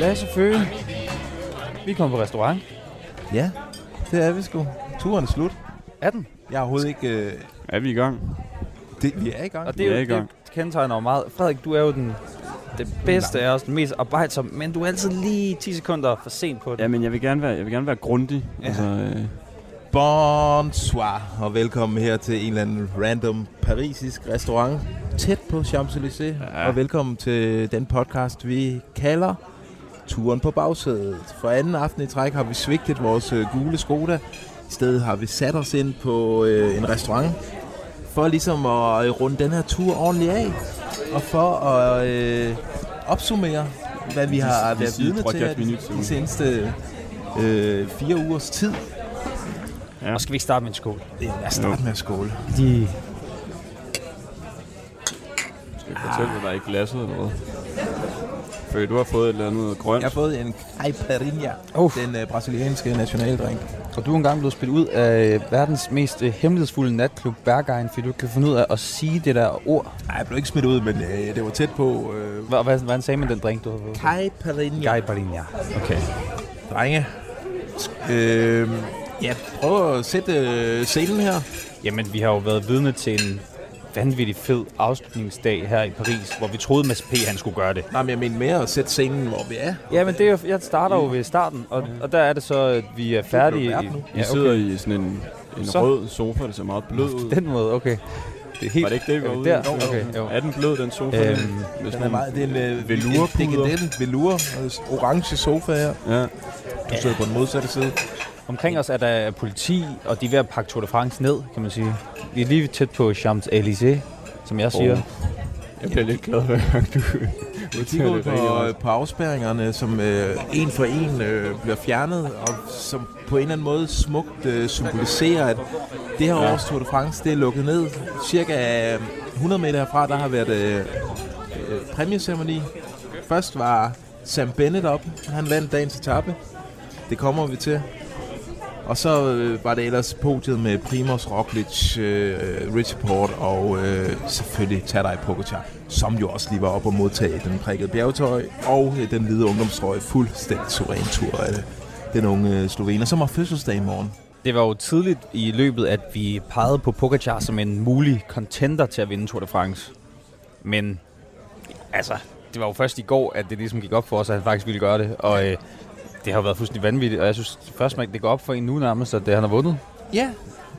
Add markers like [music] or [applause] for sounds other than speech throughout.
Lasse Føge. Vi kommer på restaurant. Ja, det er vi sgu. Turen er slut. Er den? Jeg er overhovedet ikke... Øh, Er vi i gang? det, vi er i gang. Og det er Vi er jo i gang. det kendetegner jo meget. Frederik, du er jo den, den bedste af os, den mest arbejdsomme, men du er altid lige 10 sekunder for sent på det. Ja, men jeg vil gerne være, jeg vil gerne være grundig. Ja. Altså, øh, Bonsoir, og velkommen her til en eller anden random parisisk restaurant tæt på Champs-Élysées. Ja. Og velkommen til den podcast, vi kalder Turen på bagsædet. For anden aften i træk har vi svigtet vores øh, gule Skoda. I stedet har vi sat os ind på øh, en restaurant for ligesom at øh, runde den her tur ordentligt af. Og for at øh, opsummere, hvad vi har de været sidste vidne til her 73 de, seneste øh, fire ugers tid. ja. Og skal vi ikke starte med en skål? Ja, lad os starte med at skåle. De... Skal jeg fortælle, hvad der er i glasset eller hvad? Fordi du har fået et eller andet grønt. Jeg har fået en caipirinha, Uh. den øh, brasilianske nationaldrink. Og du er engang blevet spillet ud af verdens mest øh, hemmelighedsfulde natklub, Berghain, fordi du ikke kan finde ud af at sige det der ord. Nej, jeg blev ikke smidt ud, men øh, det var tæt på. Øh, Hvad, hvad, hvordan sagde man den drink, du har fået? caipirinha. Caipirinha. Okay. Drenge. Øh, ja, prøv at sætte øh, scenen her. Jamen, vi har jo været vidne til en vanvittig fed afslutningsdag her i Paris, hvor vi troede, Mads P. han skulle gøre det. Nej, men jeg mener mere at sætte scenen, hvor vi er. Ja, men det er jo, jeg starter jo ved starten, og, og der er det så, at vi er færdige. Vi Ja, sidder okay. i sådan en, en Så. rød sofa, der ser meget blød ud. Den måde, okay. Det er helt... Var det ikke det, vi var er ude der? i? Jo. Okay, jo. Er den blød, den sofa? Øhm, Med Den sådan er meget, det er en øh, Velourpuder. en dekadent velour, øh, orange sofa her. Ja. Du sidder på den modsatte side. Omkring os er der politi, og de er ved at pakke Tour de France ned, kan man sige. Vi er lige tæt på Champs-Élysées, som jeg siger. Oh. Jeg bliver lidt glad, hver du det rigtig på, meget. på afspærringerne, som øh, en for en øh, bliver fjernet, og som på en eller anden måde smukt øh, symboliserer, at det her Ja. års Tour de France, det er lukket ned. Cirka øh, 100 meter herfra, der har været øh, øh, præmieceremoni. Først var Sam Bennett op. Han vandt dagens etape. Det kommer vi til. Og så øh, var det ellers podiet med Primoz Roglic, øh, Richie Port og øh, selvfølgelig Tadej Pogacar, som jo også lige var op og modtage den prikkede bjergetøj og øh, den hvide ungdomstrøje fuldstændig suveræn tur af den unge øh, slovener, som har fødselsdag i morgen. Det var jo tidligt i løbet, at vi pegede på Pogacar som en mulig contender til at vinde Tour de France. Men altså, det var jo først i går, at det ligesom gik op for os, at han faktisk ville gøre det. Og øh, det har jo været fuldstændig vanvittigt, og jeg synes først, man det går op for en nu nærmest, at det, han har vundet. Ja,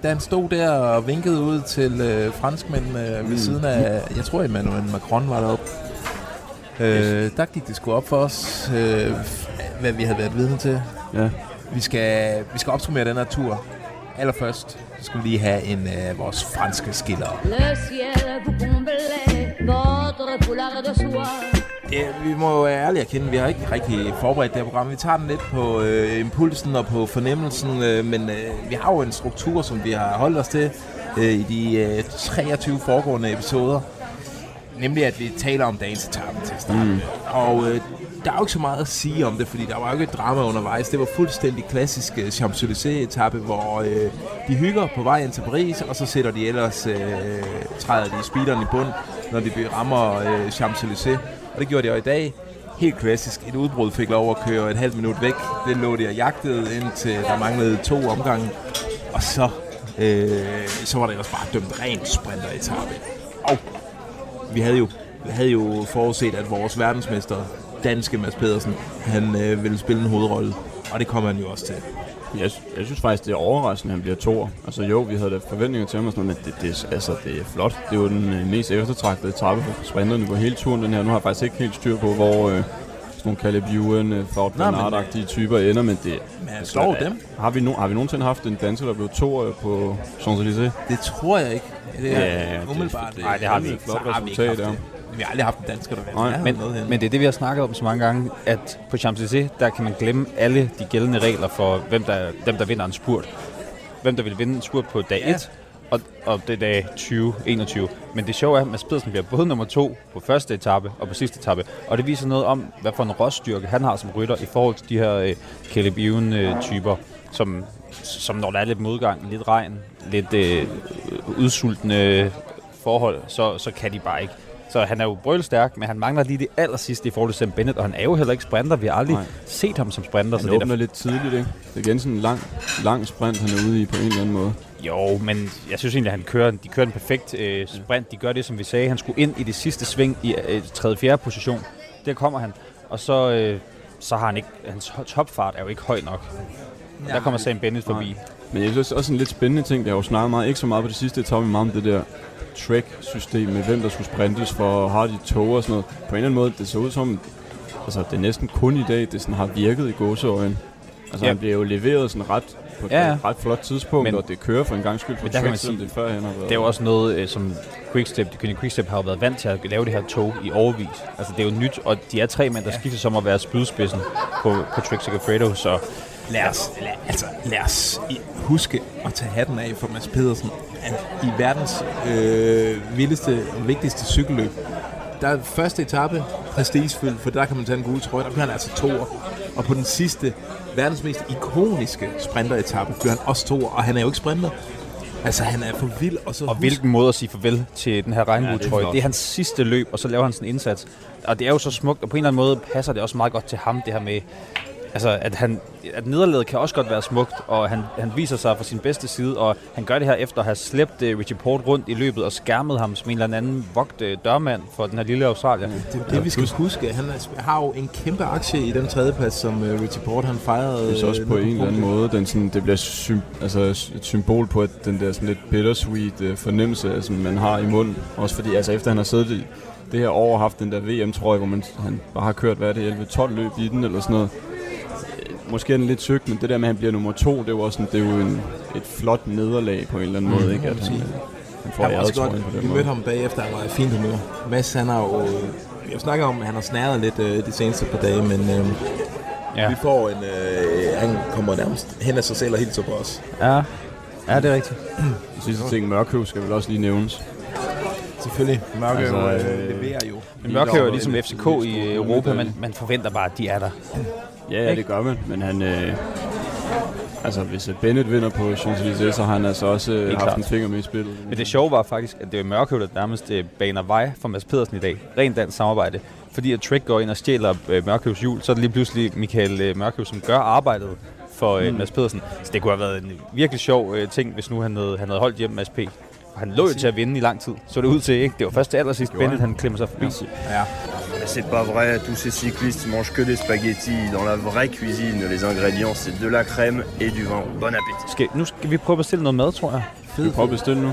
da han stod der og vinkede ud til øh, franskmændene øh, ved siden af, jeg tror Emmanuel Macron var deroppe. Øh, der gik det sgu op for os, øh, hvad vi havde været vidne til. Ja. Vi skal, vi skal opsummere den her tur. Allerførst så skal vi lige have en af vores franske skiller. Le ciel vous comblait, votre foulard de soie. Ja, vi må jo være ærlige at kende, vi har ikke rigtig forberedt det her program. Vi tager den lidt på øh, impulsen og på fornemmelsen, øh, men øh, vi har jo en struktur, som vi har holdt os til øh, i de øh, 23 foregående episoder. Nemlig at vi taler om dagens etape til at starte. Mm. Og øh, der er jo ikke så meget at sige om det, fordi der var jo ikke et drama undervejs. Det var fuldstændig klassisk øh, Champs-Élysées-etape, hvor øh, de hygger på vej ind til Paris, og så sætter de ellers, øh, træder de speederen i bund, når de rammer øh, Champs-Élysées. Og det gjorde de jo i dag. Helt klassisk. Et udbrud fik lov at køre et halvt minut væk. Det lå de og jagtede, indtil der manglede to omgange. Og så øh, så var det også bare dømt rent sprinteretappe. Og vi havde jo, vi havde jo forudset, at vores verdensmester, danske Mads Pedersen, han øh, ville spille en hovedrolle. Og det kommer han jo også til. Jeg, jeg synes faktisk, det er overraskende, at han bliver toer. Altså jo, vi havde da forventninger til ham, og sådan noget, men det, det, altså, det er flot. Det er jo den øh, mest eftertragtede etape for sprinterne på hele turen den her. Nu har jeg faktisk ikke helt styr på, hvor øh, sådan nogle Caleb Ewan, øh, Ford Nej, Aert-agtige typer ender, men det... Men det slår er- dem. Har vi, no, har vi nogensinde haft en dansker, der blev toer på Champs-Élysées? Det tror jeg ikke. Det er Ja, det- umiddelbart. det- nej, det har vi ikke. Så Flot har vi ikke Vi har aldrig haft en dansker, der Nej. Men, henne. men det er det, vi har snakket om så mange gange, at på Champs-Élysées, der kan man glemme alle de gældende regler for, hvem der, dem, der vinder en spurt. Hvem der vil vinde en spurt på dag Ja. 1, og, og det er dag 2021. Men det sjove er, at Mads Pedersen bliver både nummer to på første etape og på sidste etape. Og det viser noget om, hvad for en råstyrke han har som rytter i forhold til de her øh, Caleb Ewan-typer, som, som når der er lidt modgang, lidt regn, lidt øh, udsultende forhold, så, så kan de bare ikke. Så han er jo brølstærk, men han mangler lige det aller sidste i forhold til Sam Bennett, og han er jo heller ikke sprinter. Vi har aldrig Nej. Nej. set ham som sprinter. Han så det er åbner lidt tidligt, ikke? Det er igen sådan en lang, lang sprint, han er ude i på en eller anden måde. der, jo, men jeg synes egentlig, at han kører, de kører en perfekt øh, sprint. De gør det, som vi sagde. Han skulle ind i det sidste sving i øh, 3. 4. position. Der kommer han. Og så, øh, så har han ikke... Hans topfart er jo ikke høj nok. Ja, der kommer Sam Bennett forbi. Men jeg synes også en lidt spændende ting, jeg har jo snakket meget, ikke så meget på det sidste etape, men meget om det der track-system med, hvem der skulle sprintes for, har de tog og sådan noget. På en eller anden måde, det så ud som, altså det er næsten kun i dag, det sådan har virket i gåseøjen. Altså Ja. han bliver jo leveret sådan ret på et Ja, ja. ret flot tidspunkt, Men- og det kører for en gang skyld på der kan man track, sige, det førhen har været. Det er jo også noget, øh, som Quickstep, de Kønge Quickstep har jo været vant til at lave det her tog i overvis. Altså det er jo nyt, og de er tre mænd, der skifter som at være spydspidsen på, på Trek Segafredo, så lad os, lad, altså, lad os i- huske at tage hatten af for Mads Pedersen. Han, I verdens øh, vildeste og vigtigste cykelløb, der er første etape prestigefyldt, for der kan man tage en gul trøje. Der bliver han altså toer. Og på den sidste, verdens mest ikoniske sprinteretappe, bliver han også toer. Og han er jo ikke sprinter. Altså, han er for vild. Og, så Og husk- hvilken måde at sige farvel til den her regnbuetrøje. Ja, det, det er hans sidste løb, og så laver han sådan en indsats. Og det er jo så smukt, og på en eller anden måde passer det også meget godt til ham, det her med, altså, at, han, at nederlaget kan også godt være smukt, og han, han viser sig fra sin bedste side, og han gør det her efter at have slæbt uh, Richie Port rundt i løbet og skærmet ham som en eller anden vogt uh, dørmand for den her lille Australier. Det, det vi skal huske, han har jo en kæmpe aktie i den tredjeplads, som uh, Richie Port han fejrede. Det er så også på en eller anden måde, den sådan, det bliver sym- altså et symbol på at den der sådan lidt bittersweet øh, fornemmelse, altså, man har i munden. Også fordi altså, efter han har siddet i det her år og haft den der VM-trøje, hvor man, han bare har kørt, hvad er det, 11-12 løb i den eller sådan noget. Øh, Måske er den lidt sygt, men det der med, at han bliver nummer to, det er jo, også sådan, det er jo en, et flot nederlag på en eller anden måde, ikke? At han, han får Han også godt. på Vi den mødte måde. ham bagefter, han var i fint humør. Mads, han har jo... Vi har snakket om, at han har snæret lidt øh, de seneste par dage, men øh, Ja. vi får en... Øh, han kommer nærmest hen af sig selv og hilser på os. Ja, ja det er rigtigt. [clears throat] Den sidste ting, Mørkøv skal vel også lige nævnes. Selvfølgelig. Mørke Altså, øh, øh, leverer jo. Men Mørk er ligesom FCK i Europa, men man forventer bare, at de er der. Ja, ja, det gør man, men han... Øh, altså, hvis Bennett vinder på Champs-Élysées, så har han altså også øh, haft klart. en finger med i spillet. Men det sjove var faktisk, at det var Mørkøv, der nærmest øh, baner vej for Mads Pedersen i dag. Rent dansk samarbejde. Fordi at Trek går ind og stjæler øh, Mørkøvs hjul, så er det lige pludselig Michael øh, Mørkøv, som gør arbejdet for øh, mm. Mads Pedersen. Så det kunne have været en virkelig sjov øh, ting, hvis nu han havde, han havde holdt hjem Mads P. Han lå jo til at vinde i lang tid, så det ud til, ikke? Det var først til allersidst Bennett, han klemmer sig forbi. Ja. C'est pas vrai, tous ces cyclistes mangent que des spaghettis. Dans la vraie cuisine, les ingrédients, c'est de la crème et du vin. Bon appétit. Skal, nu skal vi prøve at bestille noget mad, tror jeg. Skal vi prøve at bestille nu?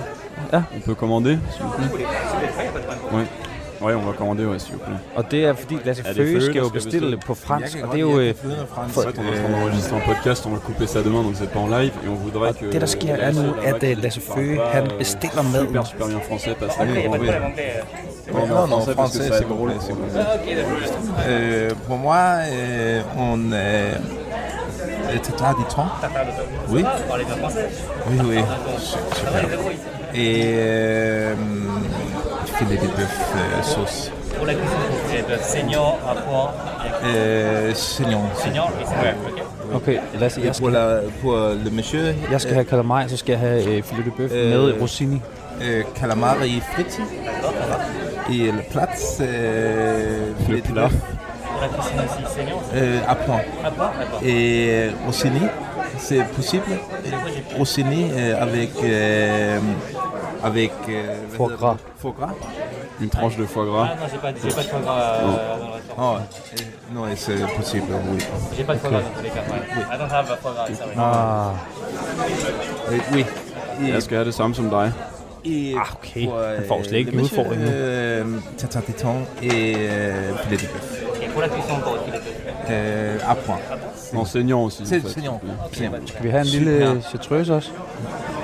Ja. On peut commander, s'il vous plaît. Oui. Oui, on va commander, ouais, s'il vous plaît. Og det er fordi Lasse Er det Føge Føge, skal der jo skal bestille bestille? på fransk, Jeg og det er jo... øh, fransk. En fait, on est en train d'enregistrer un podcast, on va couper ça demain, donc c'est pas en live, et on voudrait que... Det der sker er nu, at øh, Lasse Føge, han bestiller Super, super bien français, parce que okay, Non, non, français, c'est bon. Pour moi, euh, on... Tata du temps Oui. Oui, oui. Super. Et euh, filet de bœuf euh, sauce. Pour la cuisine, c'est de senior à poids. Euh, senior. Senior, oui, c'est ok. Okay, Lasse, jeg Et pour, skal, la, pour le monsieur, jeg skal have calamari, så skal jeg have øh, filet de bœuf Øh, med rossini. euh, calamari fritti. Et le plat, c'est filet de bœuf Pour la cuisine aussi, senior, c'est euh, à point. à poids, d'accord. Et rossini, c'est possible. Rossini euh, avec... Euh, avec... Euh, Foie gras. det? Foie gras. En tranche de foie gras. Ah non, j'ai pas, j'ai pas de foie gras euh, dans le restaurant. Oh, euh, non, c'est possible, oui. J'ai pas de foie gras dans tous les cas. Ouais. I don't have a foie gras, sorry. Ah, Euh, oui. Et, Jeg skal have det samme som dig. et Ah, okay. pour, Han får slet ikke en udfordring nu. Øh, de et øh, filet de bœuf. Et pour la cuisson, encore aussi, les deux. Øh, à point. Og senior aussi. C'est en fait. senior. Senior. skal vi have en lille chartreuse også?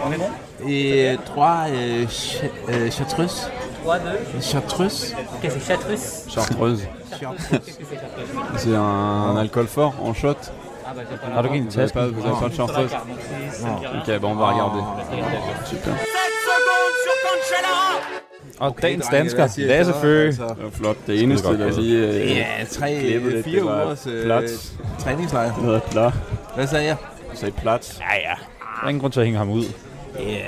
On est bon Et euh, trois euh, ch- euh, chartreuses. 3, 2. Chartreuses. Ok, c'est chartreuse. Chartreuse. Qu'est-ce que c'est chartreuse C'est un, un alcool fort en shot. Ah bah j'ai pas Har du ikke en Vous avez taske? pas, vous avez pas de Sur la chartreuse carte, donc c'est 5 Ok, bon, on va regarder. Super. Og dagens drenge, dansker, hvad siger I Lasse så? Føge. Altså, Det var flot. Det eneste, godt der gået. lige øh, Ja, tre, Klippet lidt, fire det var ugers øh, plat. træningslejr. hedder plat. Hvad sagde jeg? Du sagde plat. Ja, ja. Der er ingen grund til at hænge ham ud.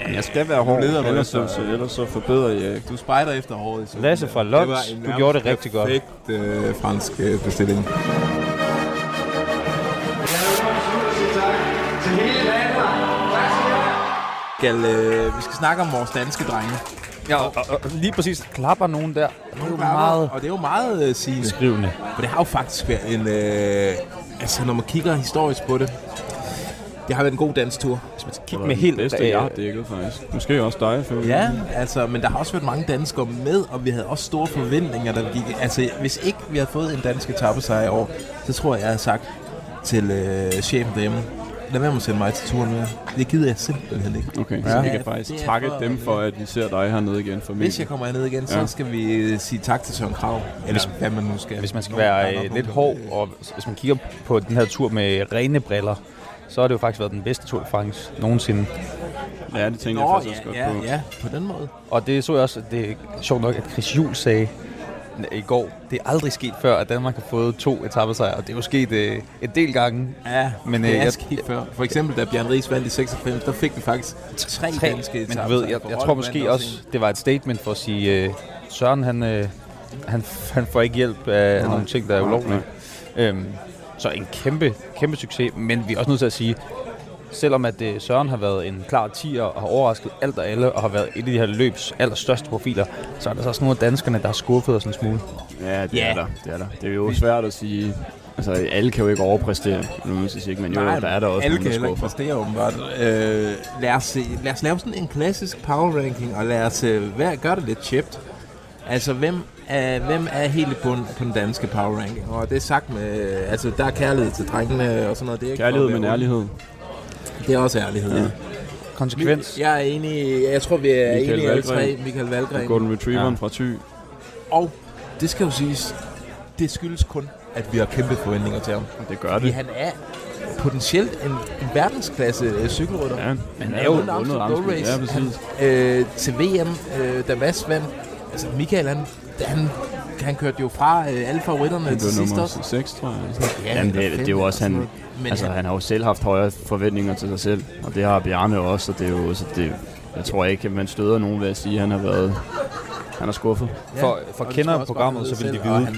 Men jeg skal være hård, leder ellers, efter, så, ellers så forbedrer jeg Du spejder efter håret. Så Lasse fra Lots, du gjorde det rigtig godt. Perfekt øh, fransk øh, bestilling. Skal, øh, vi skal snakke om vores danske drenge. Ja, og, og, og lige præcis klapper nogen der. Det er jo meget Og det er jo meget øh, sigende. skrivende. For det har jo faktisk været en... Øh, altså, når man kigger historisk på det, det har været en god danstur. Hvis man skal kigge Det med helt... den bedste, jeg har dækket, faktisk. Måske også dig, Føge. Ja, altså, men der har også været mange danskere med, og vi havde også store forventninger, da vi gik. Altså, hvis ikke vi havde fået en dansk etappesejr i år, så tror jeg, jeg havde sagt til øh, chefen derhjemme, lad være med at sende mig til turen med. Det gider jeg simpelthen ikke. Okay, Ja. så vi Ja, kan faktisk det er takke for- dem for, at vi ser dig hernede igen for Hvis jeg kommer herned igen, så Ja. skal vi øh, sige tak til Søren Krav. Eller Hvis- hvad man nu skal. Hvis man skal være der øh, lidt der- hård, og hvis man kigger på den her tur med rene briller, så har det jo faktisk været den bedste Tour de France nogensinde. Ja, det tænker jeg Nå, faktisk også ja, godt ja, på. ja, på den måde. Og det så jeg også, det er sjovt nok, at Chris Juhl sagde i går, det er aldrig sket før, at Danmark har fået to etappesejre, og det er jo sket øh, en del gange. Ja, Men, øh, det er jeg- sket før. For eksempel, da Bjørn Ries vandt i 96, der fik vi faktisk tre, Tre, danske men du ved, jeg, jeg tror måske også, det var et statement for at sige, øh, Søren han, øh, han, han får ikke hjælp af, af nogle ting, der er ulovlige. Øhm, så en kæmpe, kæmpe succes, men vi er også nødt til at sige, selvom at øh, Søren har været en klar 10'er og har overrasket alt og alle, og har været et af de her løbs allerstørste profiler, så er der så også nogle af danskerne, der har skuffet os en smule. Ja, det Ja. er der. Det er der. Det er jo svært at sige... Altså, alle kan jo ikke overpræstere, nu må jeg sige, men jo, Nej, der er der også alle kan der heller ikke præstere åbenbart. Øh, lad, os, se, lad os lave sådan en klassisk power ranking, og lad os øh, hvad, gøre det lidt chipped. Altså, hvem er, hvem er helt i bund på den danske power ranking? Og det er sagt med, altså, der er kærlighed til drengene og sådan noget. Det er ikke Kærlighed, men ærlighed. Det er også ærlighed, ja. Konsekvens. Jeg er enig, jeg tror, vi er Michael enige alle tre. Michael Valgren. Golden Retrieveren Ja. fra Thy. Og det skal jo siges, det skyldes kun, at vi har kæmpe forventninger til ham. Det gør Fordi det. han er potentielt en, en verdensklasse øh, cykelrytter. Ja, Han er er jo vundet Amstel Gold. Race. Ja, præcis. øh, til VM, øh, da Vas vandt. Altså, Michael, han, han, han kørte jo fra øh, alle favoritterne Han til sidst nummer også. 6, tror jeg. Ja, Jamen, det, eller det er jo også han, noget. Men altså, han- han har jo selv haft højere forventninger til sig selv, og det har Bjarne også, og det er jo, så det, jeg tror ikke, at man støder nogen ved at sige, at han har været, han er skuffet. For, for det kender programmet, godt, så han vil de vide, Han,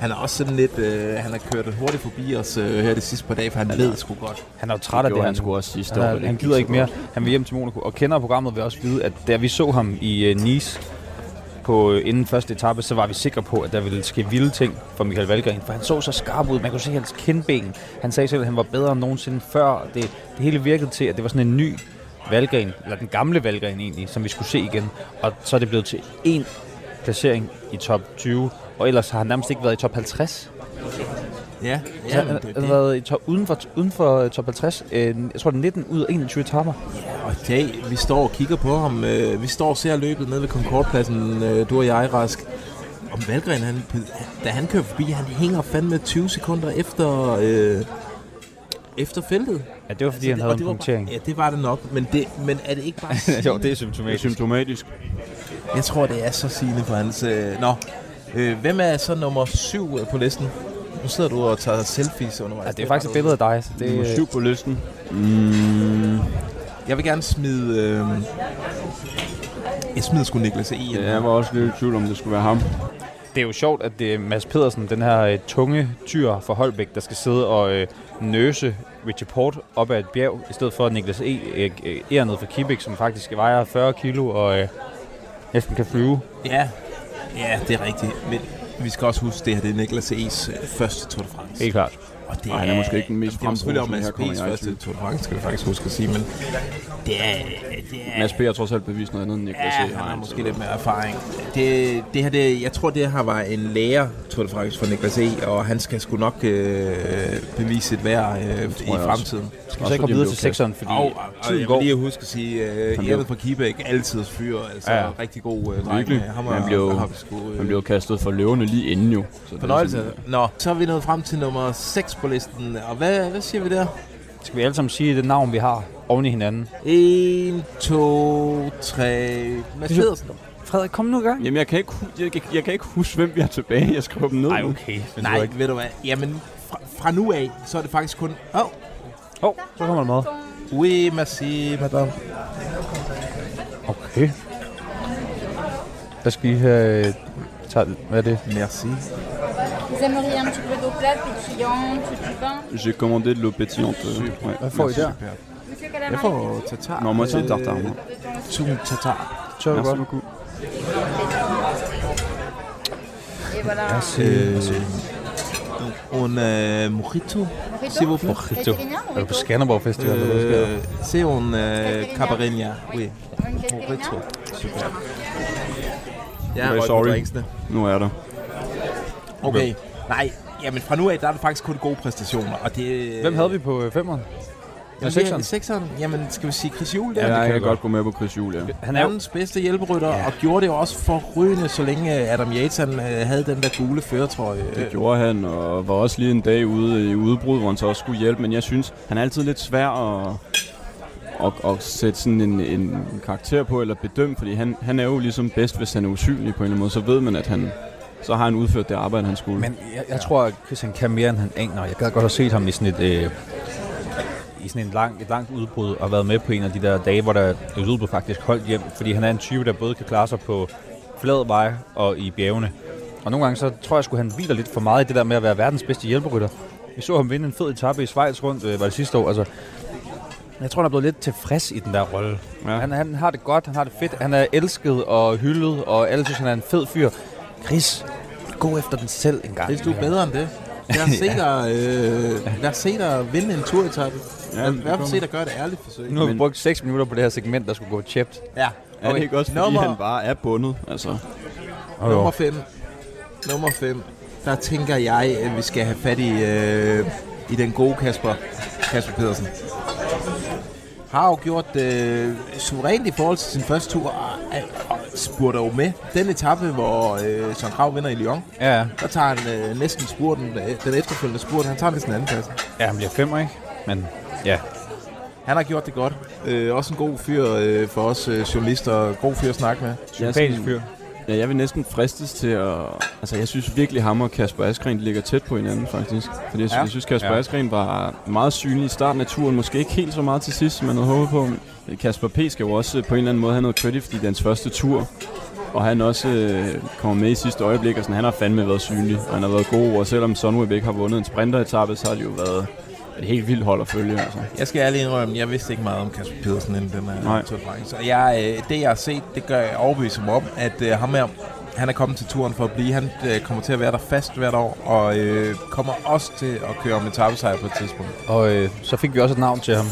han er også sådan lidt, øh, han har kørt hurtigt forbi os øh, her de sidste par dage, for han ved sgu godt. Han er jo træt af det, han, han sgu også sidste han, år, det han ikke gider ikke mere. Han vil hjem til Monaco. Og kender programmet vil også vide, at da vi så ham i uh, Nice på øh, inden første etape, så var vi sikre på, at der ville ske vilde ting for Michael Valgren. For han så så skarp ud. Man kunne se hans kindben. Han sagde selv, at han var bedre end nogensinde før. Det, det hele virkede til, at det var sådan en ny Valgren, eller den gamle Valgren egentlig, som vi skulle se igen. Og så er det blevet til én placering i top 20. Og ellers har han nærmest ikke været i top 50. Ja, Ja, ja han, men han det, har været i top, uden, for, uden for top 50. Øh, jeg tror, det er 19 ud af 21 etapper. Og i dag, vi står og kigger på ham. Øh, vi står og ser løbet nede ved Concordpladsen, øh, du og jeg, Rask. Om Valgren, han, da han kører forbi, han hænger fandme 20 sekunder efter, øh, efter feltet. Ja, det var fordi, Altså, han havde en det var punktering. Bare, ja, det var det nok. Men, det, men er det ikke bare [laughs] jo, det er Det er symptomatisk. symptomatisk. Jeg tror, det er så sigende for hans... Øh, nå, øh, hvem er så nummer syv øh, på listen? Sidder du og tager selfies undervejs. Ja, det er faktisk et billede af dig. Så det, Nummer 7 på listen. Mm, Jeg vil gerne smide... Øh, jeg smider sgu Niklas E. ja, jeg var også lidt i tvivl om, det skulle være ham. det er jo sjovt, at det er Mads Pedersen, den her øh, tunge tyr fra Holbæk, der skal sidde og øh, nøse Richie Port op ad et bjerg, i stedet for Niklas E. øh, øh, Erned fra Kibik, som faktisk vejer 40 kilo og øh, næsten kan flyve. Ja, ja, det er rigtigt. Men vi skal også huske, det her det er Niklas E's øh, første Tour de France. Helt klart. Og det Ej, han er måske ikke den mest det er selvfølgelig om Mads her kommer P's jeg i første Tour de France, skal vi faktisk huske at sige, men det er... Det er Mads P. har trods alt bevist noget andet end Niklas Ja, han har måske lidt mere erfaring. Det, det her, det, jeg tror, det her var en lærer Tour de France for Niklas E., og han skal sgu nok øh, bevise sit værd øh, i jeg også. fremtiden. Skal vi så ikke komme videre til sekseren, fordi Og, og tiden jeg går. vil lige huske at sige, øh, Han Jeppe fra Kibæk, altid fyr, altså Ja, rigtig god øh, dreng. Ham Han blev- øh, Han blev kastet for løverne lige inden jo. Så Fornøjelse. Nå, så er vi nået frem til nummer 6 på listen. Og hvad, hvad siger vi der? Skal vi alle sammen sige det navn, vi har oven i hinanden? 1, 2, 3... Mads Pedersen. Frederik, kom nu i gang. Jamen, jeg kan, ikke, jeg, jeg, jeg kan ikke huske, hvem vi har tilbage. Jeg skriver dem ned. Nej, nu. okay. Men Nej, ved du hvad? Jamen, fra, fra nu af, så er det faktisk kun... Åh, oh, Åh, oh, så kommer der mad. oui, merci, madame. Okay. Hvad skal I have? Tager, hvad er det? Merci. Vous aimeriez un petit peu d'eau plate, pétillante, du vin J'ai commandé de l'eau pétillante. euh, ouais. Hvad får I der? Monsieur Jeg Calamari får tatar. Nå, moi aussi, Øh, tartare, moi. Tun tatar. Så er det Merci godt. beaucoup. Et voilà. Øh, un øh, mojito. S'il vous plaît. Mojito. Caipirinha, Er du på mojito. Skanderborg Festival? eller hvad sker der? Øh, c'est un øh, caipirinha. Oui. Un caipirinha Mojito. Super. Jeg Okay, har sorry. røget drinksene. Nu er der. Okay. Nej, jamen fra nu af, der er det faktisk kun gode præstationer. Og det, Hvem havde vi på øh, femeren? Ja, Ja, sekseren. sekseren. Jamen, skal vi sige Chris Juhl der? Ja, det jeg kan kan vi godt gå med på Chris Juhl, ja. Han er. Verdens bedste hjælperytter, ja. og gjorde det også forrygende, så længe Adam Yates han, øh, havde den der gule føretrøje. Det gjorde han, og var også lige en dag ude i udbrud, hvor han så også skulle hjælpe. Men jeg synes, han er altid lidt svær at, at, at sætte sådan en, en karakter på, eller bedømme, fordi han, han er jo ligesom bedst, hvis han er usynlig på en eller anden måde. Så ved man, at han, så har han udført det arbejde, han skulle. Men jeg, jeg tror, at Christian kan mere, end han aner. Jeg gad godt have set ham i sådan et... Øh, i sådan en lang, et langt udbrud og været med på en af de der dage, hvor der et udbrud faktisk holdt hjem, fordi han er en type, der både kan klare sig på flad vej og i bjergene. Og nogle gange så tror jeg, at han hviler lidt for meget i det der med at være verdens bedste hjælperytter. Vi så ham vinde en fed etape i Schweiz rundt, øh, var det sidste år. Altså, jeg tror, han er blevet lidt tilfreds i den der rolle. Ja. Han, han har det godt, han har det fedt, han er elsket og hyldet, og alle synes, han er en fed fyr. Chris, gå efter den selv en gang. Hvis du er bedre end det. Lad os [laughs] se dig, øh, lad os se dig vinde en. Ja, det I hvert fald kommer. se dig gøre det ærligt forsøg. Nu har vi brugt 6 minutter på det her segment, der skulle gå tjept. Ja. er det ikke også, fordi Nummer- han bare er bundet? Altså, Nummer 5. Nummer 5. Der tænker jeg, at vi skal have fat i, øh, i den gode Kasper, Kasper Pedersen. Har jo gjort øh, suverænt i forhold til sin første tur, og, og spurter jo med. Den etape, hvor øh, Søren Krav vinder i Lyon, Ja, ja. der tager han øh, næsten spurten, øh, den efterfølgende spurt, han tager næsten anden plads. Ja, han bliver femmer, ikke? Men ja, Han har gjort det godt. Øh, også en god fyr øh, for os øh, journalister. God fyr at snakke med. sympatisk fyr. Ja, jeg vil næsten fristes til at... Altså, jeg synes virkelig, ham og Kasper Askren ligger tæt på hinanden, faktisk. Fordi jeg, Ja. jeg synes, Kasper Ja. Askren var meget synlig i starten af turen. Måske ikke helt så meget til sidst, som man havde håbet på. Men Kasper P. skal jo også på en eller anden måde have noget credit, fordi det er hans første tur. Og han også øh, kommer med i sidste øjeblik, og sådan, han har fandme været synlig. Og han har været god, og selvom Sunweb ikke har vundet en sprinteretappe, så har det jo været et helt vildt hold at følge. Altså. Jeg skal ærligt indrømme, jeg vidste ikke meget om Kasper Pedersen inden den her Nej. Tour de France. Og jeg, øh, det, jeg har set, det gør jeg overbevise mig om, at øh, ham her, han er kommet til turen for at blive. Han øh, kommer til at være der fast hvert år, og øh, kommer også til at køre om etappesejr på et tidspunkt. Og øh, så fik vi også et navn til ham.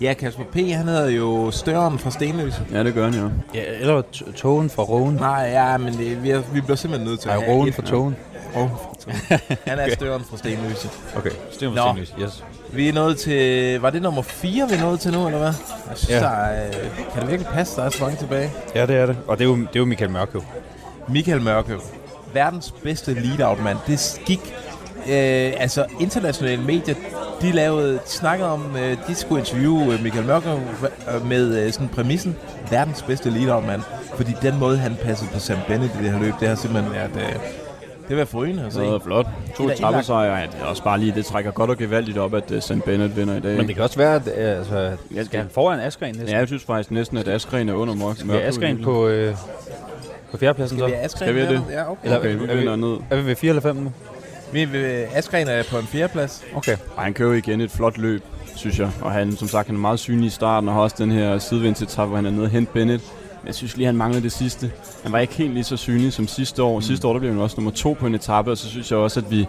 Ja, Kasper P., han hedder jo Støren fra Stenløse. Ja, det gør han jo. Ja, eller togen fra Rogen. Nej, ja, men det, vi, er, vi bliver simpelthen nødt til Nej, at have Rogen fra togen. Togen. [laughs] Han er Støren fra Stenløse. Okay, Sten Nå. fra Stenløs, yes. Vi er nået til... Var det nummer 4, vi er nået til nu, eller hvad? Jeg synes, Ja. der er, øh, kan det virkelig passe, der er så mange tilbage? Ja, det er det. Og det er jo, det er jo Michael Mørkøv. Michael Mørkøv. Verdens bedste lead-out-mand. Det gik... Øh, altså, internationale medier, de lavede, de snakkede om, øh, de skulle interviewe øh, Michael Mørkøv øh, med øh, sådan præmissen, verdens bedste lead-out-mand. Fordi den måde, han passede på Sam Bennett i det her løb, det har simpelthen været... Øh, det var forrygende at se. Det var flot. To etappesejre, ja, det er også bare lige, det trækker godt og gevaldigt op, at uh, St. Bennett vinder i dag. Men det kan også være, at øh, altså, Ja, skal han foran Askren næsten? Ja, jeg synes faktisk næsten, at Askren er under Mørk. Skal Askren på, øh, på fjerdepladsen så? Skal vi have det? Ja, okay. Eller Okay, vi er, vi, ned. er vi ved 4 eller 5 nu? Vi, vi, Askren er på en fjerdeplads. Okay. Og han kører jo igen et flot løb, synes jeg. Og han, som sagt, han er meget synlig i starten, og har også den her sidevindsetappe, hvor han er nede og hente Bennett. Men jeg synes lige, han manglede det sidste. Han var ikke helt lige så synlig som sidste år. Mm. Sidste år der blev han også nummer to på en etape, og så synes jeg også, at vi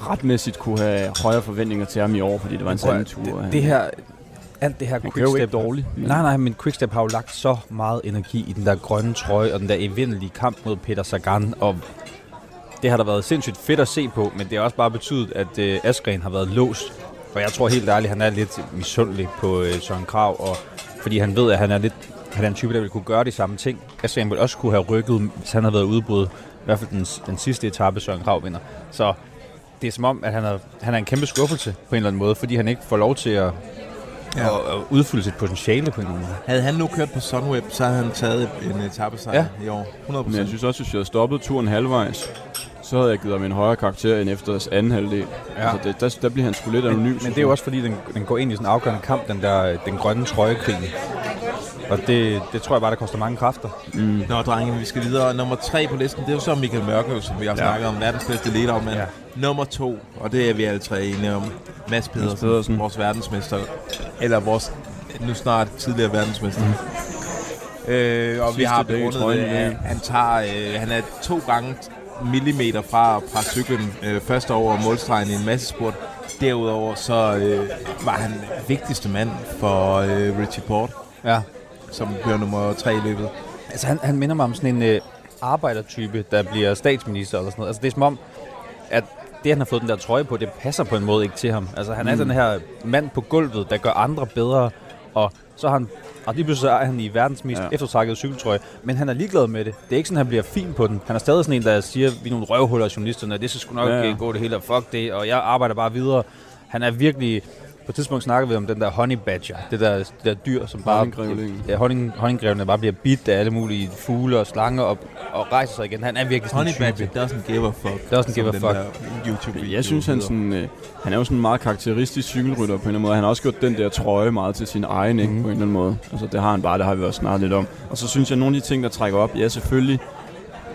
retmæssigt kunne have højere forventninger til ham i år, fordi det var en sand tur. Det, det her, alt det her Han quickstep dårligt. men- Nej, nej, men Quickstep har jo lagt så meget energi i den der grønne trøje og den der evindelige kamp mod Peter Sagan, og det har da været sindssygt fedt at se på, men det har også bare betydet, at øh, Askren har været låst. Og jeg tror helt ærligt, han er lidt misundelig på øh, Søren Krav, og fordi han ved, at han er lidt han er en type, der vil kunne gøre de samme ting. Askren ville også kunne have rykket, hvis han havde været udbrud. I hvert fald den, den sidste etape, Søren Krav vinder. Så det er som om, at han er, han er en kæmpe skuffelse på en eller anden måde, fordi han ikke får lov til at, ja. at, at udfylde sit potentiale på en eller anden måde. Havde han nu kørt på Sunweb, så havde han taget en etappesejr Ja. i år. 100%. Men jeg synes også, hvis jeg havde stoppet turen halvvejs, så havde jeg givet ham en højere karakter end efter deres anden halvdel. Ja. Altså det, der, der bliver han sgu lidt anonym. Men, men det er jo også fordi, den, den går ind i sådan en afgørende kamp, den der den grønne trøjekrig. Og det, det tror jeg bare, der koster mange kræfter. Mm. Nå, drenge, vi skal videre. Nummer tre på listen, det er jo så Michael Mørkøv, som vi har Ja. snakket om. Verdens bedste leader, men Ja. nummer to, og det er vi alle tre enige om. Mads Pedersen, Pedersen. vores verdensmester. Eller vores nu snart tidligere verdensmester. Øh, og vi Sidste har dag i begrundet at han, tager, øh, han er to gange millimeter fra, fra cyklen øh, først over målstregen i en masse spurt. Derudover så øh, var han vigtigste mand for øh, Richie Port, Ja. Som bliver nummer tre i løbet. Altså, han, han minder mig om sådan en øh, arbejdertype, der bliver statsminister eller sådan noget. Altså, det er som om, at det, han har fået den der trøje på, det passer på en måde ikke til ham. Altså, han er Mm. den her mand på gulvet, der gør andre bedre, og så har han og lige pludselig er han i verdens mest Ja. eftertrakkede cykeltrøje. Men han er ligeglad med det. Det er ikke sådan, at han bliver fin på den. Han er stadig sådan en, der siger, vi er nogle røvhuller journalisterne, det skal sgu nok ja. gå det hele, og fuck det, og jeg arbejder bare videre. Han er virkelig... På et tidspunkt snakker vi om den der honey badger, det der, det der dyr, som bare... Honninggrævlingen. Ja, honning, honninggrævene bare bliver bidt af alle mulige fugle og slanger og, og rejser sig igen. Han er virkelig sådan Honey en Badger type. doesn't give a fuck. Doesn't give a fuck. YouTube Jeg synes, han, sådan, øh, han er jo sådan en meget karakteristisk cykelrytter på en eller anden måde. Han har også gjort den der trøje meget til sin egen, ikke, Mhm. på en eller anden måde. Altså, det har han bare, det har vi også snakket lidt om. Og så synes jeg, at nogle af de ting, der trækker op, ja, selvfølgelig,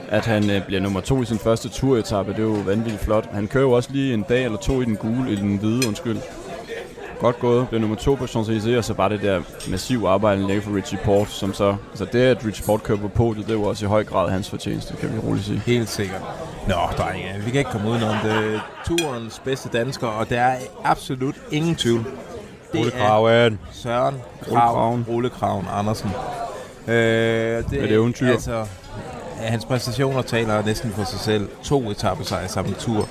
at han øh, bliver nummer to i sin første turetappe, det er jo vanvittigt flot. Han kører jo også lige en dag eller to i den gule, i den hvide, undskyld. Godt gået, bliver nummer to på Champs-Élysées, og så bare det der massive arbejde, han for Richie Port, som så, altså det, at Richie Port kører på podiet, det er jo også i høj grad hans fortjeneste, kan vi roligt sige. Helt sikkert. Nå, drenge, vi kan ikke komme udenom det. Turens bedste dansker, og der er absolut ingen tvivl. Det Ole er Kraven. Søren Kraven. Ole Kraven Andersen. Øh, det Et eventyr. Altså, ja, hans præstationer taler næsten for sig selv. To etappesejre i samme tur.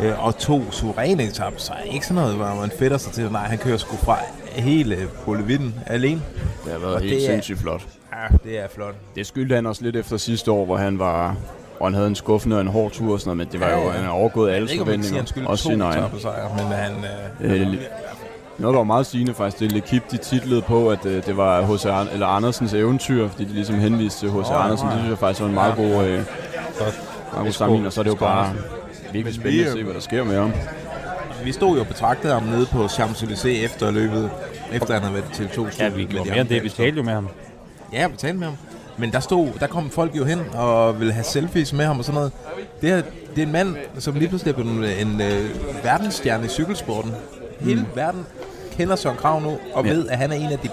Øh, og to suveræne etappesejre. Ikke sådan noget, hvor man fedter sig til. Nej, han kører sgu fra hele Bolevitten alene. Det har været Og helt det er- sindssygt flot. Ja, det er flot. Det skyldte han også lidt efter sidste år, hvor han var og han havde en skuffende og en hård tur og sådan noget, men det var Ja, jo, han har overgået Jeg alle ved ikke, om man kan sige, forventninger. han skyldte sin to egen. etappesejre, men han... Øh, Øh, noget, der var meget sigende faktisk, det er Lekip, de titlede på, at øh, det var H.C. Ar- eller Andersens eventyr, fordi de ligesom henviste til H.C. Åh, Andersen. ja. Det synes jeg faktisk var en meget Ja. god, øh, meget god sammenligning, og så er det jo bare. Virkelig spændende vi, at se, hvad der sker med ham. Vi stod jo og betragtede ham nede på Champs-Élysées efter løbet, efter han havde været til to Ja, vi gjorde mere end det. Vi talte jo med ham. Ja, vi talte med ham. Men der stod, der kom folk jo hen og ville have selfies med ham og sådan noget. Det er, det er en mand, som lige pludselig er blevet en, en øh, verdensstjerne i cykelsporten. Hele mm. verden kender Søren Krav nu, og ja. ved, at han er en af de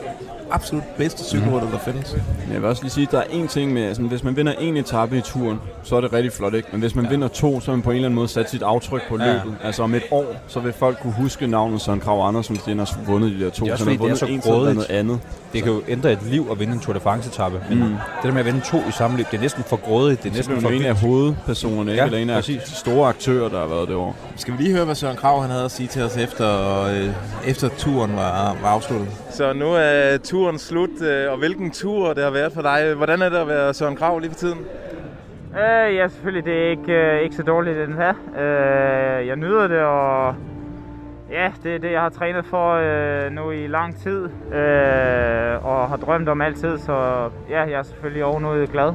absolut bedste cykelrytter, der findes. Men jeg vil også lige sige, at der er en ting med, altså, hvis man vinder en etape i turen, så er det rigtig flot, ikke? Men hvis man ja. vinder to, så har man på en eller anden måde sat sit aftryk på Ja. løbet. Altså om et år, så vil folk kunne huske navnet Søren Krav Andersen, fordi han har vundet de der to. Det er også fordi, har det er vundet så grådigt. noget andet. Det kan jo ændre et liv at vinde en Tour de France-etappe. Men Mm. mm. det der med at vinde to i samme løb, det er næsten for grådigt. Det er næsten for en af hovedpersonerne, ikke? Ja, eller en af præcis. de store aktører, der har været det år. Skal vi lige høre, hvad Søren Krav han havde at sige til os efter, øh, efter turen var, var afsluttet? Så nu er turen slut, øh, og hvilken tur det har været for dig. Hvordan er det at være Søren Krav lige for tiden? Øh, ja, selvfølgelig. Det er ikke, øh, ikke så dårligt, den her. Øh, jeg nyder det, og ja, det er det, jeg har trænet for øh, nu i lang tid, øh, og har drømt om altid, så ja, jeg er selvfølgelig ovenud glad.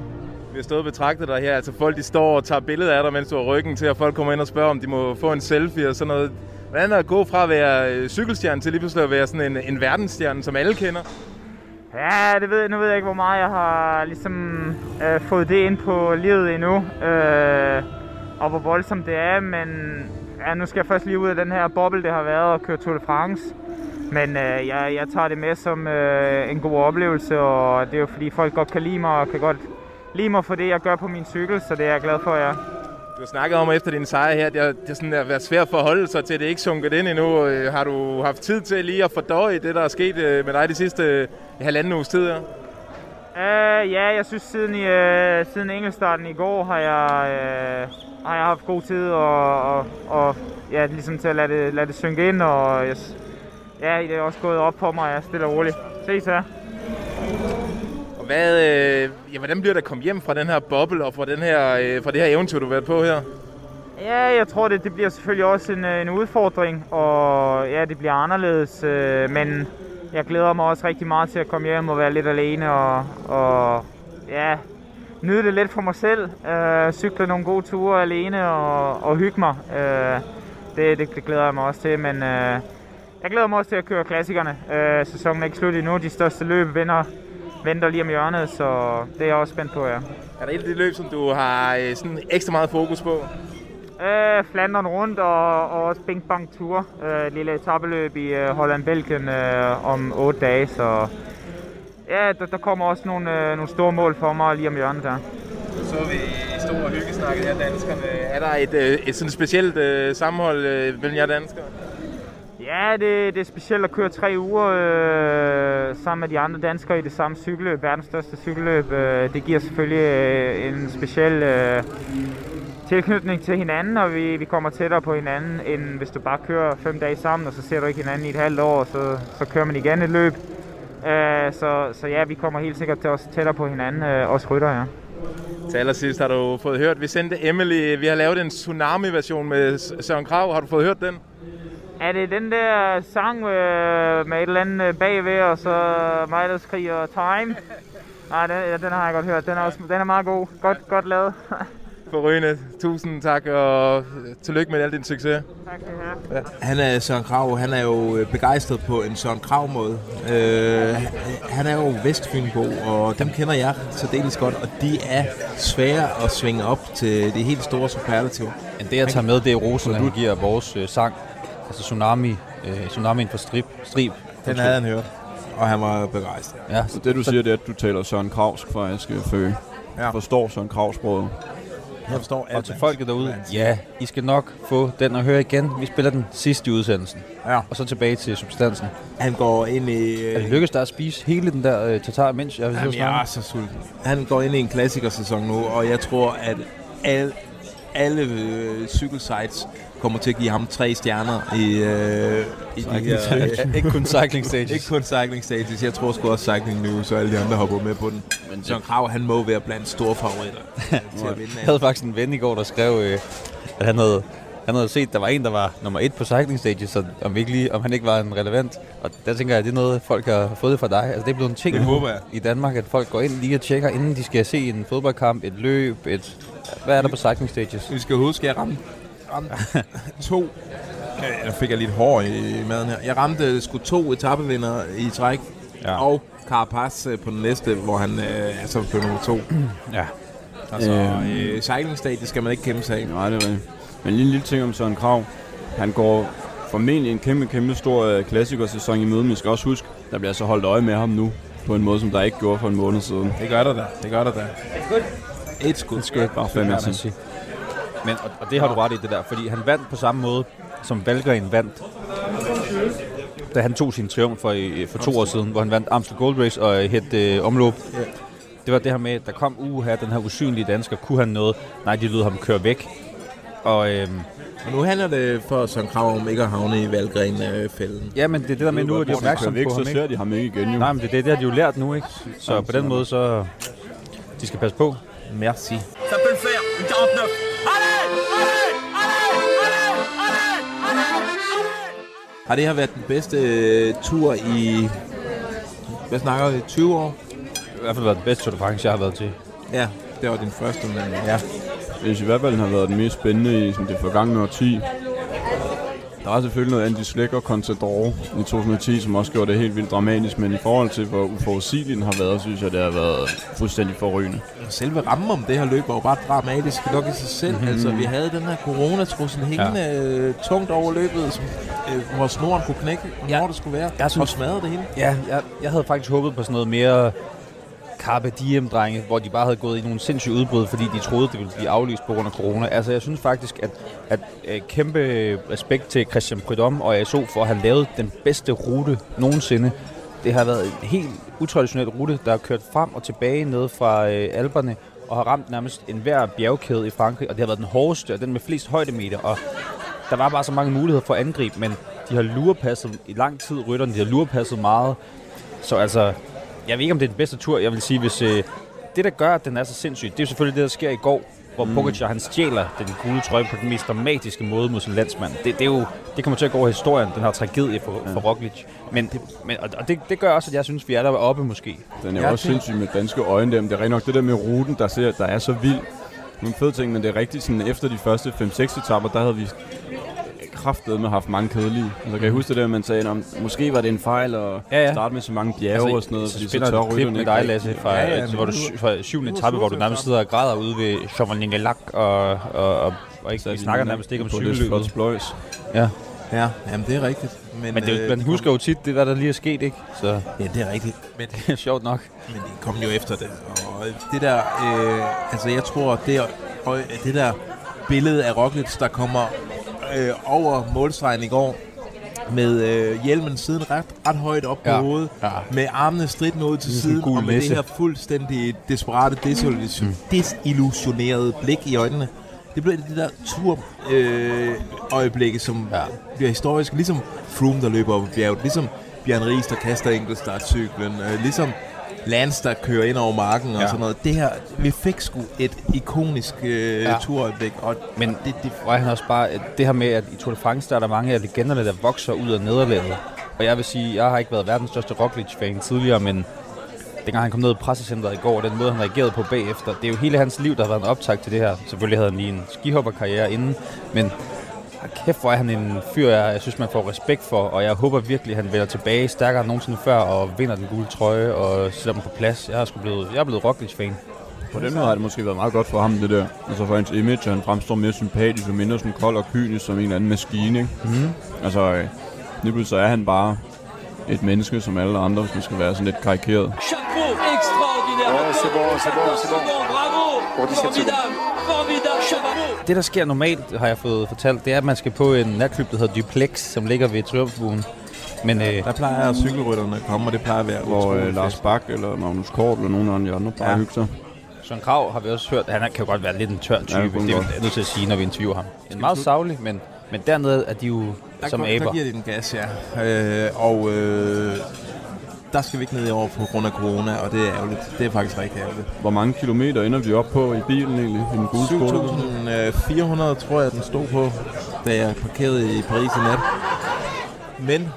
Vi har stået og betragtet dig her. Altså folk de står og tager billeder af dig, mens du har ryggen til, og folk kommer ind og spørger, om de må få en selfie og sådan noget. Hvordan er det at gå fra at være øh, cykelstjerne til lige pludselig at være sådan en, en verdensstjerne, som alle kender? Ja, det ved jeg, nu ved jeg ikke, hvor meget jeg har ligesom øh, fået det ind på livet endnu. Øh, og hvor voldsomt det er, men ja, nu skal jeg først lige ud af den her boble, det har været at køre Tour de France. Men øh, jeg, jeg tager det med som øh, en god oplevelse, og det er jo fordi folk godt kan lide mig, og kan godt lide mig for det, jeg gør på min cykel, så det er jeg glad for, ja. Du har snakket om efter din sejr her, det har, det har sådan været svært at forholde sig til, at det ikke sunket ind endnu. Øh, har du haft tid til lige at fordøje det, der er sket øh, med dig de sidste øh, halvanden uges tid her? Uh, ja, jeg synes siden, i, uh, siden enkeltstarten i går har jeg, uh, har jeg haft god tid og, og, og ja, ligesom til at lade det, lade det synke ind, og ja, det er også gået op på mig, jeg er stille og roligt. Ses her. Hvad, øh, ja, hvordan bliver det at komme hjem fra den her boble og fra, den her, øh, fra det her eventyr, du har været på her? Ja, jeg tror, det, det bliver selvfølgelig også en, øh, en udfordring, og ja, det bliver anderledes, øh, men jeg glæder mig også rigtig meget til at komme hjem og være lidt alene og, og ja, nyde det lidt for mig selv. Øh, cykle nogle gode ture alene og, og hygge mig. Øh, det, det, det glæder jeg mig også til, men øh, jeg glæder mig også til at køre klassikerne. Øh, sæsonen er ikke slut endnu. De største løb vinder venter lige om hjørnet, så det er jeg også spændt på, ja. Er der et af de løb, som du har øh, sådan ekstra meget fokus på? Øh, Flandern rundt og, og også Bing Bang Tour. Øh, et lille etabeløb i øh, Holland-Belgien øh, om 8 dage, så ja, der, der kommer også nogle, øh, nogle store mål for mig lige om hjørnet der. Så vi stor hyggesnakket her, danskerne. Er der et, øh, et sådan specielt øh, sammenhold øh, mellem jer danskere? Ja, det, det er specielt at køre tre uger øh, sammen med de andre danskere i det samme cykelløb, verdens største cykelløb. Øh, det giver selvfølgelig øh, en speciel øh, tilknytning til hinanden, og vi, vi kommer tættere på hinanden, end hvis du bare kører fem dage sammen, og så ser du ikke hinanden i et halvt år, og så, så kører man igen et løb. Øh, så, så ja, vi kommer helt sikkert til også tættere på hinanden, øh, også rytter, ja. Til allersidst har du fået hørt, vi sendte Emily, vi har lavet en tsunami-version med Søren Krav. Har du fået hørt den? Er det den der sang øh, med et eller andet øh, bagved, og så mig, der skriger time? Nej, den, ja, den har jeg godt hørt. Den er, også, den er meget god. Godt, godt lavet. [laughs] Forrygende. Tusind tak, og tillykke med al din succes. tak skal I have. Han er Søren Krav, han er jo øh, begejstret på en Søren Krav måde. Øh, han er jo Vestfynbo, og dem kender jeg særdeles godt, og de er svære at svinge op til de helt store superlativer. Men det jeg tager med, det er rosen, han giver vores øh, sang. Altså Tsunami, øh, Tsunamien for strip. strip. Den havde han hørt, og han var begejstret. Ja, Så det du siger, det er, at du taler Søren Kravsk faktisk, øh, Føge. Ja. Forstår Søren Kravsproget. Jeg forstår alt. Og til folket derude, ja, I skal nok få den at høre igen. Vi spiller den sidste i udsendelsen. Ja. Og så tilbage til substansen. Han går ind i... Er det lykkedes dig at spise hele den der øh, tatar, mens jeg Jamen, jeg er så sulten. Han går ind i en klassikersæson nu, og jeg tror, at al, alle øh, cykelsites kommer til at give ham tre stjerner i, øh, i de her... Stages. [laughs] Ikke kun Cycling Stages. Ikke kun Cycling Stages. Jeg tror sgu også Cycling News og alle de andre hopper med på den. Men Søren Krav, han må være blandt store favoritter [laughs] til at vinde. Jeg havde faktisk en ven i går, der skrev, øh, at han havde, han havde set, at der var en, der var nummer et på Cycling Stages, så om, ikke lige, om han ikke var en relevant. Og der tænker jeg, at det er noget, folk har fået fra dig. Altså, det er blevet en ting Det håber jeg. i Danmark, at folk går ind lige og tjekker, inden de skal se en fodboldkamp, et løb, et... Hvad er der på Cycling Stages? Vi skal huske, at jeg ramte, ramte [laughs] to. Der fik jeg lidt hår i maden her. Jeg ramte sgu to etapevinder i træk. Ja. Og Carapaz øh, på den næste, hvor han øh, er så på nummer to. Ja. Altså, Øhm. øh, cycling stage skal man ikke kæmpe sig af. Nej, det er rigtigt. Men lige en lille ting om Søren Krav. Han går formentlig en kæmpe, kæmpe stor øh, klassikersæson i møde. Men skal også huske, der bliver så holdt øje med ham nu. På en måde, som der ikke gjorde for en måned siden. Det gør der da. Det gør der da. Et skud. Et skud. Bare fem kan af man sige. Men, og, og det har du ret i, det der. Fordi han vandt på samme måde, som Valgren vandt. Da han tog sin triumf for, i- for to år siden, hvor han vandt Amstel Gold Race og hæt øh, omløb. Det var det her med, at der kom uge her, den her usynlige dansker, kunne han noget? Nej, de lød ham køre væk. Og øhm, Og nu handler det for Søren Krav om ikke at havne i Valgren-fælden. ja, men det er det der med, nu er de kører opmærksomme væk, på så ham, ser ikke? de ham ikke igen, jo. Nej, men det, er det, det har de jo lært nu, ikke? Så Jamen, på den så- måde, så... De skal passe på. Merci. Ça peut le faire, une 49. Allez Allez Allez Allez Allez Allez Har det her været den bedste øh, tur i... Hvad snakker vi? 20 år? I hvert fald været den bedste Tour de France, jeg har været til. Ja, det var din første, men ja. Jeg synes i hvert fald, den har været den mest spændende i sådan, det forgangne årti. Der var selvfølgelig noget anti og Contador i 2010, som også gjorde det helt vildt dramatisk, men i forhold til, hvor uforudsigelig den har været, synes jeg, det har været fuldstændig forrygende. Selve rammen om det her løb var jo bare dramatisk nok i sig selv. Mhm. Mm-hmm. Altså, vi havde den her coronatrussel hængende ja. tungt over løbet, som, øh, hvor snoren kunne knække, og ja. hvor det skulle være, Jeg synes- og smadre det hele. Ja, jeg, jeg havde faktisk håbet på sådan noget mere Carpe Diem, drenge, hvor de bare havde gået i nogle sindssyge udbrud, fordi de troede, det ville blive aflyst på grund af corona. Altså, jeg synes faktisk, at, at, at kæmpe respekt til Christian Prudhomme og ASO for at have lavet den bedste rute nogensinde. Det har været en helt utraditionel rute, der har kørt frem og tilbage ned fra øh, Alperne og har ramt nærmest enhver bjergkæde i Frankrig, og det har været den hårdeste og den med flest højdemeter, og der var bare så mange muligheder for at angribe, men de har lurepasset i lang tid, rytterne, de har lurepasset meget. Så altså, jeg ved ikke, om det er den bedste tur. Jeg vil sige, hvis øh, det, der gør, at den er så sindssyg, det er selvfølgelig det, der sker i går, hvor mm. Pogacar han stjæler den gule trøje på den mest dramatiske måde mod sin landsmand. Det, det, er jo, det kommer til at gå over i historien, den her tragedie for, ja. for Roglic. Men, men, og det, det gør også, at jeg synes, vi er deroppe oppe måske. Den er Ja, jo også det- sindssyg med danske øjne der, men det er rigtig nok det der med ruten, der, ser, der er så vild. Nogle fede ting, men det er rigtigt sådan, efter de første 5-6 etapper, der havde vi kraftedeme haft mange kedelige. Altså, kan jeg huske det der, man sagde, om måske var det en fejl at. Ja, ja. starte med så mange bjerge og sådan noget, så fordi så spiller tør rytterne med dig. Lasse, fra, Ja, ja, hvor du, fra syvende etape, hvor du nærmest så- sidder og græder ude ved Chamonix-Lac, og, og, og, og ikke, Så vi snakker nærmest ikke om cykelløbet. Ja. Ja, jamen det er rigtigt. Men, Men det, øh, man husker jo tit, det hvad der lige er sket, ikke? Så Ja, det er rigtigt. Men, det er sjovt nok. men de kom jo efter det. Og det der, øh, altså jeg tror, det, er, og det der billede af Roglic, der kommer øh, over målstregen i går, med øh, hjelmen siden ret, ret højt op på Ja. hovedet, Ja. med armene stridt ud til siden, og med læsse. det her fuldstændig desperate, desillusion, desillusionerede blik i øjnene. Det blev det der tur øh, øjeblikke, som ja. bliver historisk, ligesom Froome, der løber op ad bjerget, ligesom Bjørn Ries, der kaster enkeltstartcyklen, øh, ligesom Lance, der kører ind over marken og Ja. sådan noget. Det her, vi fik sgu et ikonisk øh, Ja. turøjeblik, og Men det, det var han også bare, det her med, at i Tour de France, der er der mange af legenderne, der vokser ud af nederlaget. Og jeg vil sige, jeg har ikke været verdens største Roglic-fan tidligere, men dengang han kom ned i pressecenteret i går, og den måde, han reagerede på bagefter, det er jo hele hans liv, der har været en optag til det her. Selvfølgelig havde han lige en skihopperkarriere inden, men kæft, hvor er han en fyr, jeg, jeg synes, man får respekt for, og jeg håber virkelig, at han vender tilbage stærkere end nogensinde før, og vinder den gule trøje, og sætter dem på plads. Jeg er, sgu blevet, jeg er blevet Roglic-fan. På den måde har det måske været meget godt for ham, det der. Altså for hans image, han fremstår mere sympatisk og mindre sådan kold og kynisk som en eller anden maskine, ikke? Mhm. Altså, øh, lige pludselig så er han bare et menneske som alle andre, hvis man skal være sådan lidt karikeret. Chapeau extraordinaire. Ouais, c'est bon, c'est bon, c'est bon. Bravo. Pour 17 secondes. Formidable. Det, der sker normalt, har jeg fået fortalt, det er, at man skal på en natklub, der hedder Duplex, som ligger ved Triumfbuen. Men øh, der plejer cykelrytterne at komme, og det plejer at være Hvor øh, Lars. Bak eller Magnus Kort eller nogen af de andre bare Ja. ja. hygge sig. Søren Krav har vi også hørt, han kan jo godt være lidt en tør Ja, type. det kunne det er jo nødt til at sige, når vi interviewer ham. En meget savlig, men, men dernede er de jo der, som går- aber. Der giver de den gas, ja. Øh, og øh, der skal vi ikke ned i år på grund af corona, og det er ærgerligt. Det er faktisk rigtig ærgerligt. Hvor mange kilometer ender vi op på i bilen egentlig? I den gule skole? 7.400 tror jeg, den stod på, da jeg parkerede i Paris i nat. Men,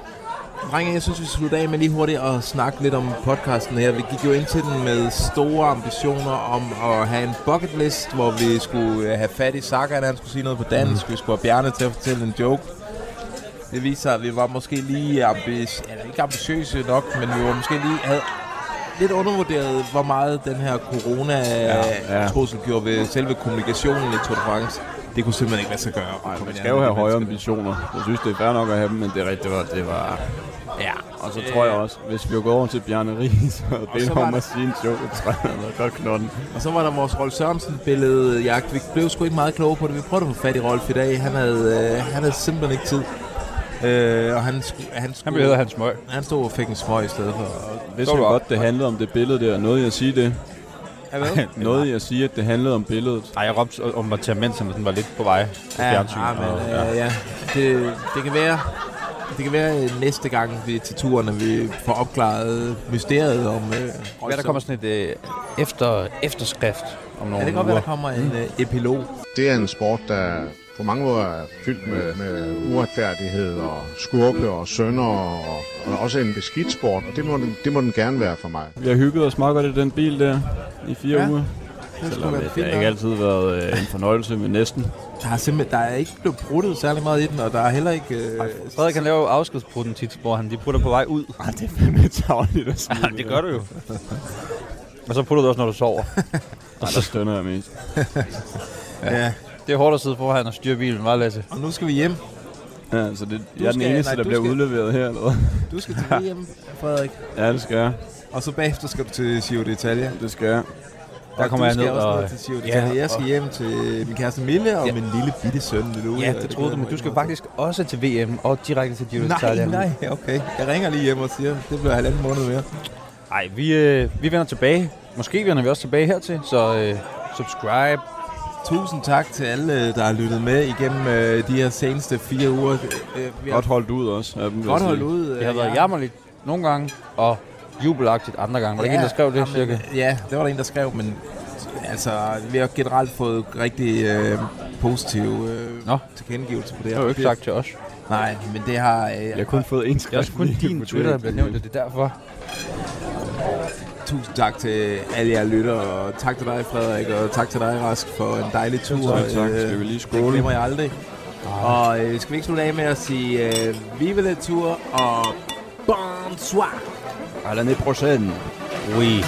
drenge, jeg synes, vi skal slutte af med lige hurtigt at snakke lidt om podcasten her. Vi gik jo ind til den med store ambitioner om at have en bucket list, hvor vi skulle øh, have fat i Sagan, han skulle sige noget på dansk, vi skulle have Bjarne til at fortælle en joke. Det viser sig, at vi var måske lige ambitiøse, eller ikke ambitiøse nok, men vi var måske lige havde lidt undervurderet, hvor meget den her corona-trussel ja, ja. gjorde ved selve kommunikationen i Tour de France. Det kunne simpelthen ikke lade sig gøre. Nej, man skal jo have høje ambitioner. Jeg synes, det er fair nok at have dem, men det er det var, det var... Ja, og så tror jeg også, hvis vi går over til Bjarne Ries og det om der- at sige en joke, så tror jeg, godt knotten. Og så var der vores Rolf Sørensen-billede jagt. Vi blev sgu ikke meget kloge på det. Vi prøvede at få fat i Rolf i dag. Han havde, øh, han havde simpelthen ikke tid. Øh, og han, sku, han, skulle, Han ville hellere have en smøg. Han stod og fik en smøg i stedet for. Hvis jeg godt, det handlede om det billede der. Noget jeg sige det. Ja? [laughs] Noget jeg sige, at det handlede om billedet. Ej, jeg råbte om at tage mens han var lidt på vej Ja, fjernsyn. ja, men, og- øh, ja. Det, det kan være, det kan være øh, næste gang vi er til turen, at vi får opklaret mysteriet om... Øh, Hvad der kommer sådan et øh, efter, efterskrift om nogle Ja, det kan godt være, der kommer en øh, epilog. Det er en sport, der på mange måder er fyldt med, med uretfærdighed og skurke og sønder og, og også en beskidt sport, og det må, den, det må den gerne være for mig. Vi har hygget os meget godt i den bil der i fire Ja. ja. uger. skulle Selvom det, det har ikke altid været øh, en fornøjelse, men næsten. Der er simpelthen der er ikke blevet bruttet særlig meget i den, og der er heller ikke... Øh, Frederik kan lave afskedsbrutten tit, hvor han de putter på vej ud. Ej, det er fandme tavligt at sige. [laughs] Ja, det gør du jo. [laughs] Og så putter du også, når du sover. [laughs] Nej, der stønner jeg mest. ja. Det er hårdt at sidde foran og styre bilen, var Lasse? Og nu skal vi hjem. Ja, så det, Du jeg er den skal- eneste, nej, der du bliver skal- udleveret her, eller hvad? Du skal til VM, Frederik. [laughs] Ja, det skal jeg. Og så bagefter skal du til Giro d'Italia. Det skal jeg. Der Og kommer jeg ned også og- ned til Giro Ja. Jeg skal og- hjem til min kæreste Mille og Ja. min lille bitte søn Louis. Ja, det troede du, men du skal faktisk også til VM og direkte til Giro Nej, d'Italia. nej, okay. Jeg ringer lige hjem og siger, det bliver halvanden måned mere. Nej, vi, øh, vi vender tilbage. Måske vender vi også tilbage hertil, så øh, subscribe. Tusind tak til alle, der har lyttet med igennem øh, de her seneste fire uger. Øh, vi har Godt holdt ud også. jeg godt holdt ud. Det har øh, været ja. jammerligt nogle gange, og jubelagtigt andre gange. Var det ikke en, der skrev det, jamen, cirka? Ja, det var der en, der skrev, men altså, vi har generelt fået rigtig øh, positive øh, Nå. tilkendegivelser på det Det her. har du ikke sagt til os. Nej, men det har... Øh, Jeg har kun fået en Det er også kun din Twitter, der bliver nævnt, og det er derfor. Tusind tak til alle jer lytter, og tak til dig, Frederik, og tak til dig, Rask, for en dejlig tur. Tak, tak. Øh, Skal vi lige Det skåle? glemmer jeg aldrig. Og øh, skal vi ikke slutte af med at sige øh, Vive la tour og bonsoir. À l'année prochaine. Oui.